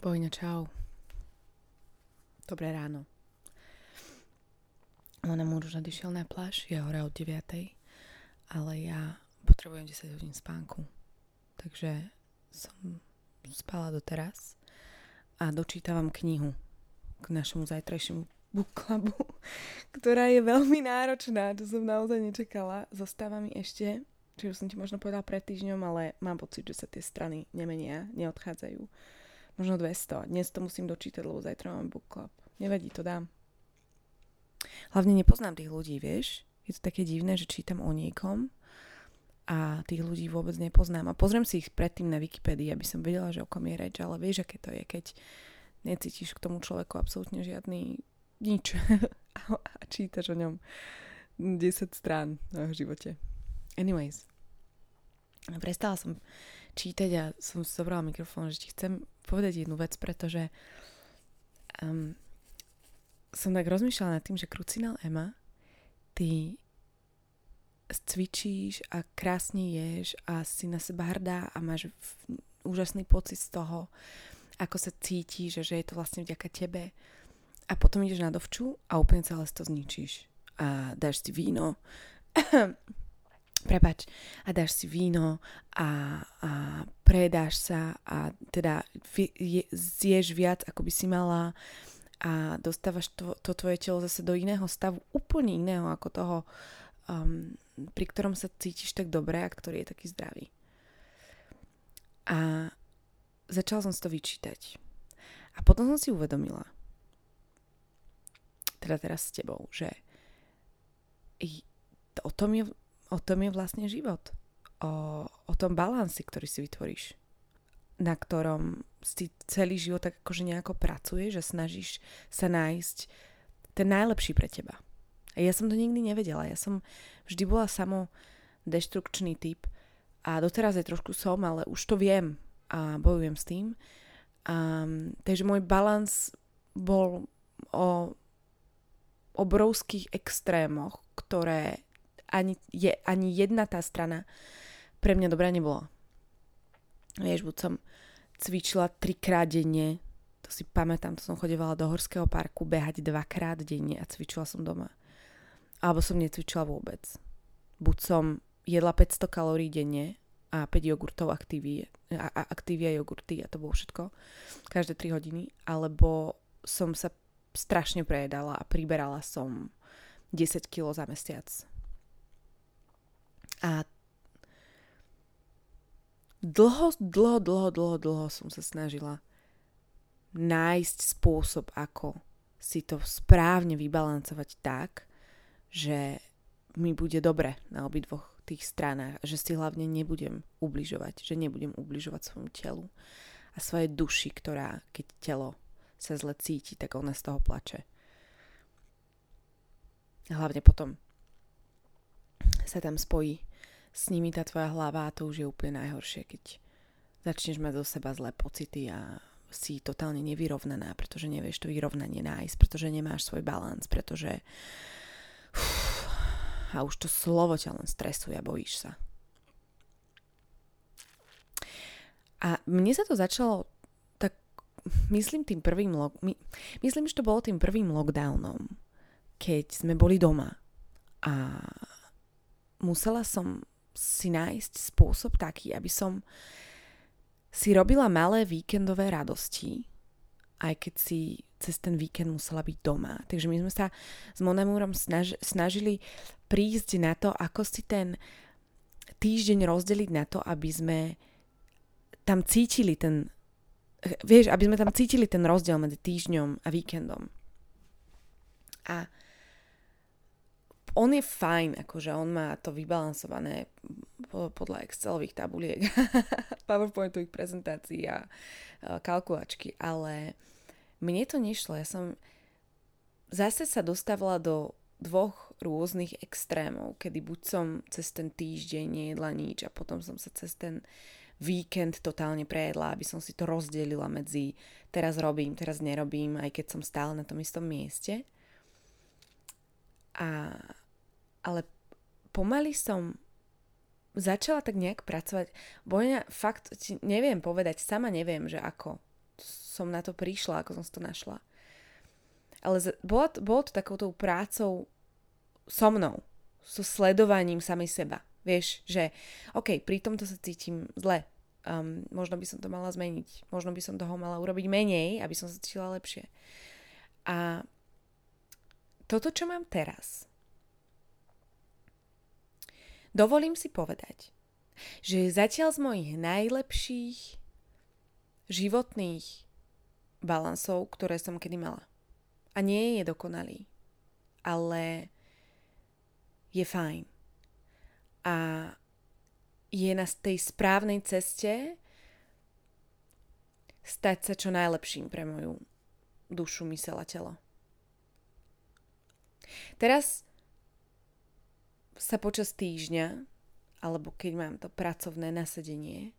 Bojňa, čau. Dobré ráno. Ona môžu už odišiel na pláž, je hore od 9. Ale ja potrebujem 10 hodín spánku. Takže som spala doteraz a dočítavam knihu k našemu zajtrajšiemu book clubu, ktorá je veľmi náročná, to som naozaj nečakala. Zostáva mi ešte, čo som ti možno povedala pred týždňom, ale mám pocit, že sa tie strany nemenia, neodchádzajú možno 200. Dnes to musím dočítať, lebo zajtra mám book club. Nevadí, to dám. Hlavne nepoznám tých ľudí, vieš? Je to také divné, že čítam o niekom a tých ľudí vôbec nepoznám. A pozriem si ich predtým na Wikipedii, aby som vedela, že o kom je reč, ale vieš, aké to je, keď necítiš k tomu človeku absolútne žiadny nič a čítaš o ňom 10 strán v živote. Anyways, prestala som čítať a som si zobrala mikrofón, že ti chcem povedať jednu vec, pretože um, som tak rozmýšľala nad tým, že Crucinal Emma, ty cvičíš a krásne ješ a si na seba hrdá a máš úžasný pocit z toho, ako sa cítiš, že je to vlastne vďaka tebe. A potom ideš na dovču a úplne celé to zničíš. A dáš si víno prepač, a dáš si víno a, a predáš sa a teda je, zješ viac, ako by si mala a dostávaš to, to tvoje telo zase do iného stavu, úplne iného ako toho, um, pri ktorom sa cítiš tak dobre a ktorý je taký zdravý. A začala som si to vyčítať. A potom som si uvedomila, teda teraz s tebou, že o tom je o tom je vlastne život. O, o tom balansi, ktorý si vytvoríš. Na ktorom si celý život tak akože nejako pracuješ a snažíš sa nájsť ten najlepší pre teba. A ja som to nikdy nevedela. Ja som vždy bola samo deštrukčný typ a doteraz aj trošku som, ale už to viem a bojujem s tým. Um, takže môj balans bol o obrovských extrémoch, ktoré ani, je, ani jedna tá strana pre mňa dobrá nebola. Vieš, buď som cvičila trikrát denne, to si pamätám, to som chodevala do horského parku behať dvakrát denne a cvičila som doma. Alebo som necvičila vôbec. Buď som jedla 500 kalórií denne a 5 jogurtov aktivie, a, a jogurty a to bolo všetko. Každé 3 hodiny. Alebo som sa strašne prejedala a priberala som 10 kg za mesiac. A dlho, dlho, dlho, dlho, dlho som sa snažila nájsť spôsob, ako si to správne vybalancovať tak, že mi bude dobre na obidvoch tých stranách, že si hlavne nebudem ubližovať, že nebudem ubližovať svojmu telu a svojej duši, ktorá, keď telo sa zle cíti, tak ona z toho plače. Hlavne potom sa tam spojí s nimi tá tvoja hlava a to už je úplne najhoršie, keď začneš mať zo seba zlé pocity a si totálne nevyrovnaná, pretože nevieš to vyrovnanie nájsť, pretože nemáš svoj balans, pretože a už to slovo ťa len stresuje a bojíš sa. A mne sa to začalo tak, myslím tým prvým, log, my, myslím, že to bolo tým prvým lockdownom, keď sme boli doma a musela som si nájsť spôsob taký, aby som si robila malé víkendové radosti, aj keď si cez ten víkend musela byť doma. Takže my sme sa s Monamúrom snaž, snažili prísť na to, ako si ten týždeň rozdeliť na to, aby sme tam cítili ten vieš, aby sme tam cítili ten rozdiel medzi týždňom a víkendom. A on je fajn, akože on má to vybalansované podľa Excelových tabuliek, PowerPointových prezentácií a kalkulačky, ale mne to nešlo. Ja som zase sa dostávala do dvoch rôznych extrémov, kedy buď som cez ten týždeň nejedla nič a potom som sa cez ten víkend totálne prejedla, aby som si to rozdelila medzi teraz robím, teraz nerobím, aj keď som stále na tom istom mieste. A ale pomaly som začala tak nejak pracovať. Bojňa, fakt neviem povedať, sama neviem, že ako som na to prišla, ako som si to našla. Ale bolo, bolo to takouto prácou so mnou, so sledovaním samej seba. Vieš, že OK, pri tomto sa cítim zle. Um, možno by som to mala zmeniť. Možno by som toho mala urobiť menej, aby som sa cítila lepšie. A toto, čo mám teraz, dovolím si povedať, že zatiaľ z mojich najlepších životných balansov, ktoré som kedy mala. A nie je dokonalý, ale je fajn. A je na tej správnej ceste stať sa čo najlepším pre moju dušu, mysel a telo. Teraz sa počas týždňa, alebo keď mám to pracovné nasadenie,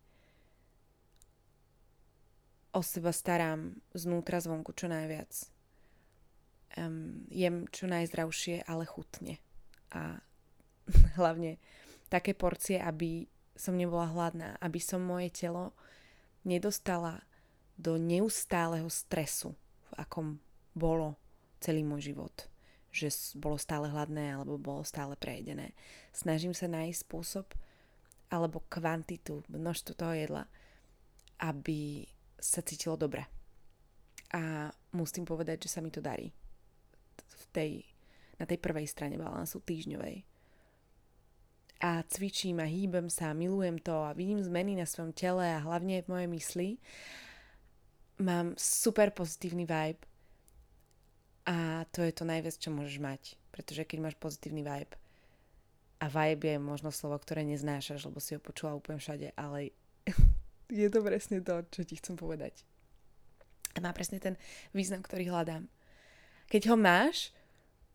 o seba starám znútra zvonku čo najviac. Um, jem čo najzdravšie, ale chutne. A hlavne také porcie, aby som nebola hladná, aby som moje telo nedostala do neustáleho stresu, v akom bolo celý môj život. Že bolo stále hladné alebo bolo stále prejedené. Snažím sa nájsť spôsob alebo kvantitu, množstvo toho jedla, aby sa cítilo dobre. A musím povedať, že sa mi to darí. V tej, na tej prvej strane balansu týždňovej a cvičím a hýbem sa, milujem to a vidím zmeny na svojom tele a hlavne v mojej mysli, mám super pozitívny vibe a to je to najviac, čo môžeš mať. Pretože keď máš pozitívny vibe a vibe je možno slovo, ktoré neznášaš, lebo si ho počula úplne všade, ale je to presne to, čo ti chcem povedať. A má presne ten význam, ktorý hľadám. Keď ho máš,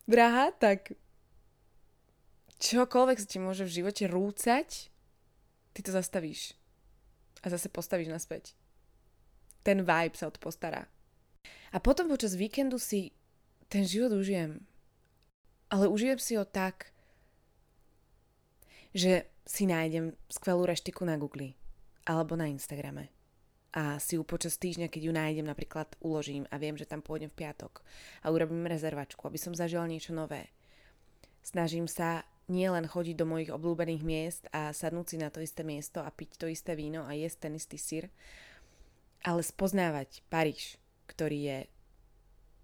drahá, tak čokoľvek sa ti môže v živote rúcať, ty to zastavíš. A zase postavíš naspäť. Ten vibe sa o postará. A potom počas víkendu si ten život užijem. Ale užijem si ho tak, že si nájdem skvelú reštiku na Google alebo na Instagrame. A si ju počas týždňa, keď ju nájdem, napríklad uložím a viem, že tam pôjdem v piatok a urobím rezervačku, aby som zažila niečo nové. Snažím sa nie len chodiť do mojich obľúbených miest a sadnúť si na to isté miesto a piť to isté víno a jesť ten istý syr, ale spoznávať Paríž, ktorý je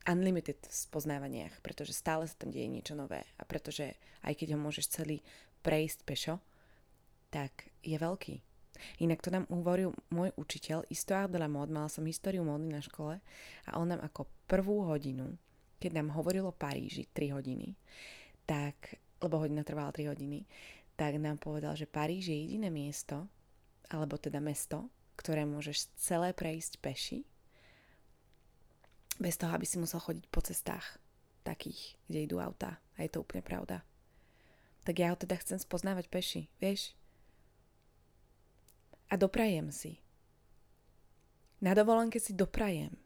unlimited v spoznávaniach, pretože stále sa tam deje niečo nové a pretože aj keď ho môžeš celý prejsť pešo, tak je veľký. Inak to nám hovoril môj učiteľ Histoire de la mode, mala som históriu módy na škole a on nám ako prvú hodinu, keď nám hovoril o Paríži 3 hodiny, tak lebo hodina trvala 3 hodiny, tak nám povedal, že Paríž je jediné miesto, alebo teda mesto, ktoré môžeš celé prejsť peši, bez toho, aby si musel chodiť po cestách takých, kde idú auta. A je to úplne pravda. Tak ja ho teda chcem spoznávať peši, vieš? A doprajem si. Na dovolenke si doprajem.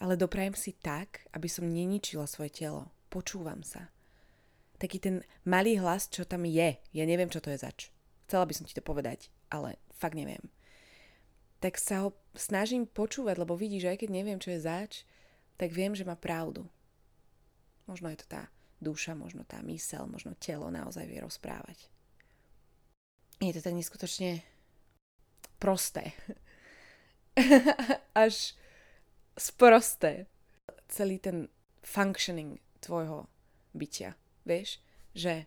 Ale doprajem si tak, aby som neničila svoje telo. Počúvam sa taký ten malý hlas, čo tam je. Ja neviem, čo to je zač. Chcela by som ti to povedať, ale fakt neviem. Tak sa ho snažím počúvať, lebo vidí, že aj keď neviem, čo je zač, tak viem, že má pravdu. Možno je to tá duša, možno tá mysel, možno telo naozaj vie rozprávať. Je to tak neskutočne prosté. Až sprosté. Celý ten functioning tvojho bytia. Vieš, že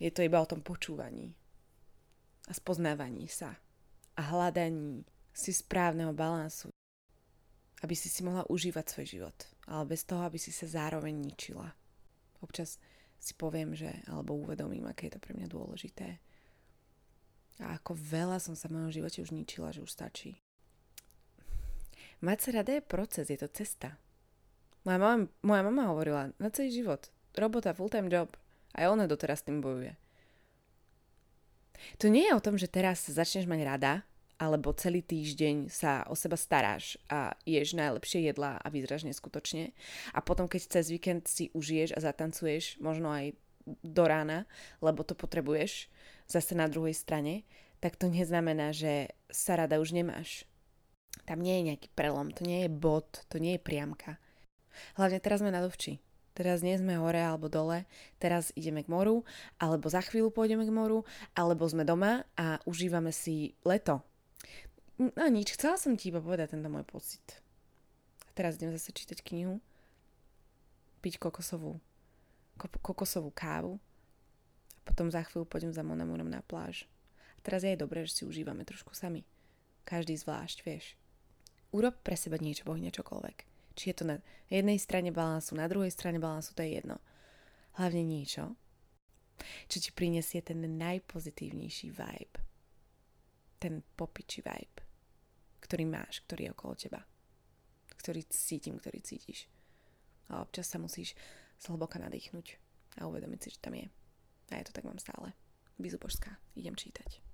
je to iba o tom počúvaní a spoznávaní sa a hľadaní si správneho balansu, aby si si mohla užívať svoj život, ale bez toho, aby si sa zároveň ničila. Občas si poviem, že, alebo uvedomím, aké je to pre mňa dôležité. A ako veľa som sa v mojom živote už ničila, že už stačí. Mať sa rada je proces, je to cesta. Moja mama, moja mama hovorila na celý život, robota, full-time job. Aj ona doteraz s tým bojuje. To nie je o tom, že teraz začneš mať rada, alebo celý týždeň sa o seba staráš a ješ najlepšie jedlá a vyzraš neskutočne. A potom, keď cez víkend si užiješ a zatancuješ, možno aj do rána, lebo to potrebuješ, zase na druhej strane, tak to neznamená, že sa rada už nemáš. Tam nie je nejaký prelom, to nie je bod, to nie je priamka. Hlavne teraz sme na dovči. Teraz nie sme hore alebo dole, teraz ideme k moru, alebo za chvíľu pôjdeme k moru, alebo sme doma a užívame si leto. No nič, chcela som ti iba povedať tento môj pocit. A teraz idem zase čítať knihu, piť kokosovú, kokosovú kávu a potom za chvíľu pôjdem za Monamurom na pláž. A teraz je dobré, že si užívame trošku sami. Každý zvlášť, vieš. Urob pre seba niečo, bohňa čokoľvek. Či je to na jednej strane balansu, na druhej strane balansu, to je jedno. Hlavne niečo, čo ti prinesie ten najpozitívnejší vibe. Ten popiči vibe, ktorý máš, ktorý je okolo teba. Ktorý cítim, ktorý cítiš. A občas sa musíš zhlboka nadýchnuť a uvedomiť si, že tam je. A ja to tak mám stále. Bizubožská. Idem čítať.